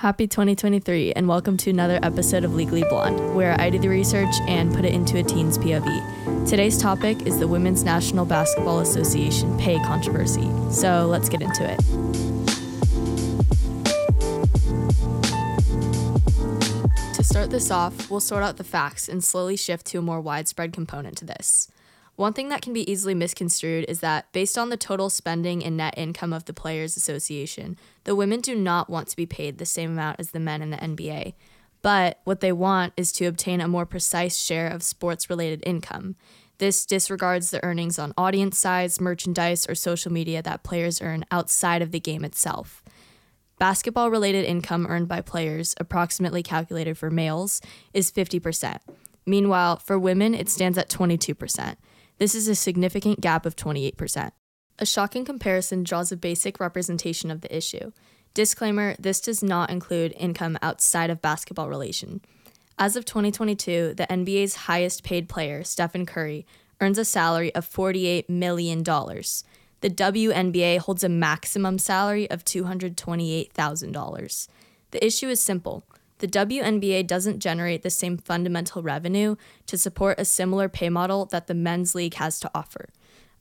Happy 2023, and welcome to another episode of Legally Blonde, where I do the research and put it into a teen's POV. Today's topic is the Women's National Basketball Association pay controversy. So let's get into it. To start this off, we'll sort out the facts and slowly shift to a more widespread component to this. One thing that can be easily misconstrued is that, based on the total spending and net income of the Players Association, the women do not want to be paid the same amount as the men in the NBA. But what they want is to obtain a more precise share of sports related income. This disregards the earnings on audience size, merchandise, or social media that players earn outside of the game itself. Basketball related income earned by players, approximately calculated for males, is 50%. Meanwhile, for women, it stands at 22%. This is a significant gap of 28%. A shocking comparison draws a basic representation of the issue. Disclaimer this does not include income outside of basketball relation. As of 2022, the NBA's highest paid player, Stephen Curry, earns a salary of $48 million. The WNBA holds a maximum salary of $228,000. The issue is simple the WNBA doesn't generate the same fundamental revenue to support a similar pay model that the men's league has to offer.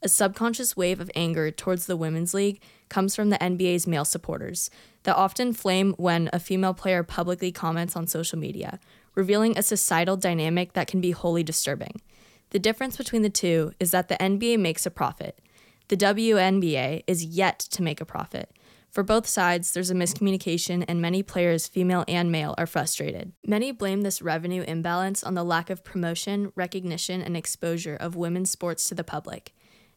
A subconscious wave of anger towards the women's league comes from the NBA's male supporters that often flame when a female player publicly comments on social media, revealing a societal dynamic that can be wholly disturbing. The difference between the two is that the NBA makes a profit. The WNBA is yet to make a profit. For both sides, there's a miscommunication, and many players, female and male, are frustrated. Many blame this revenue imbalance on the lack of promotion, recognition, and exposure of women's sports to the public.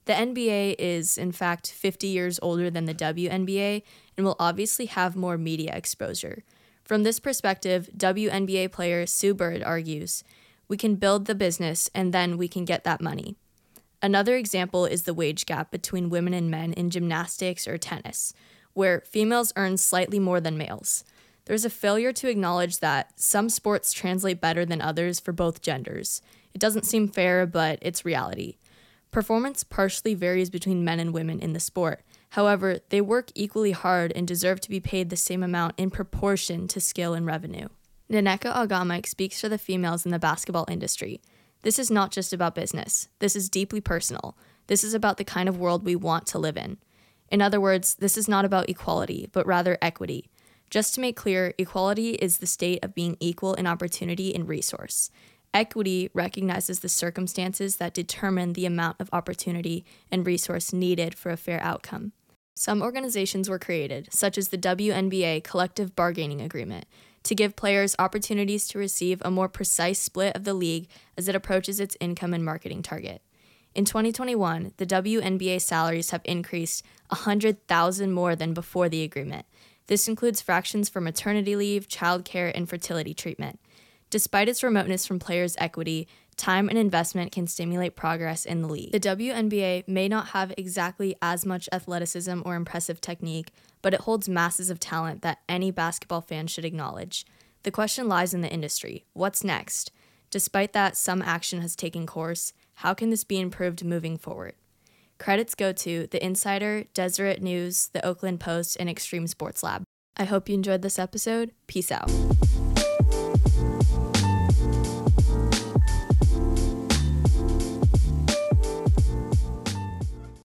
The NBA is, in fact, 50 years older than the WNBA and will obviously have more media exposure. From this perspective, WNBA player Sue Bird argues we can build the business and then we can get that money. Another example is the wage gap between women and men in gymnastics or tennis where females earn slightly more than males. There's a failure to acknowledge that some sports translate better than others for both genders. It doesn't seem fair, but it's reality. Performance partially varies between men and women in the sport. However, they work equally hard and deserve to be paid the same amount in proportion to skill and revenue. Nneka Ogwumike speaks for the females in the basketball industry. This is not just about business. This is deeply personal. This is about the kind of world we want to live in. In other words, this is not about equality, but rather equity. Just to make clear, equality is the state of being equal in opportunity and resource. Equity recognizes the circumstances that determine the amount of opportunity and resource needed for a fair outcome. Some organizations were created, such as the WNBA Collective Bargaining Agreement, to give players opportunities to receive a more precise split of the league as it approaches its income and marketing target. In 2021, the WNBA salaries have increased 100,000 more than before the agreement. This includes fractions for maternity leave, childcare, and fertility treatment. Despite its remoteness from players' equity, time and investment can stimulate progress in the league. The WNBA may not have exactly as much athleticism or impressive technique, but it holds masses of talent that any basketball fan should acknowledge. The question lies in the industry what's next? Despite that some action has taken course, how can this be improved moving forward? Credits go to The Insider, Deseret News, The Oakland Post, and Extreme Sports Lab. I hope you enjoyed this episode. Peace out.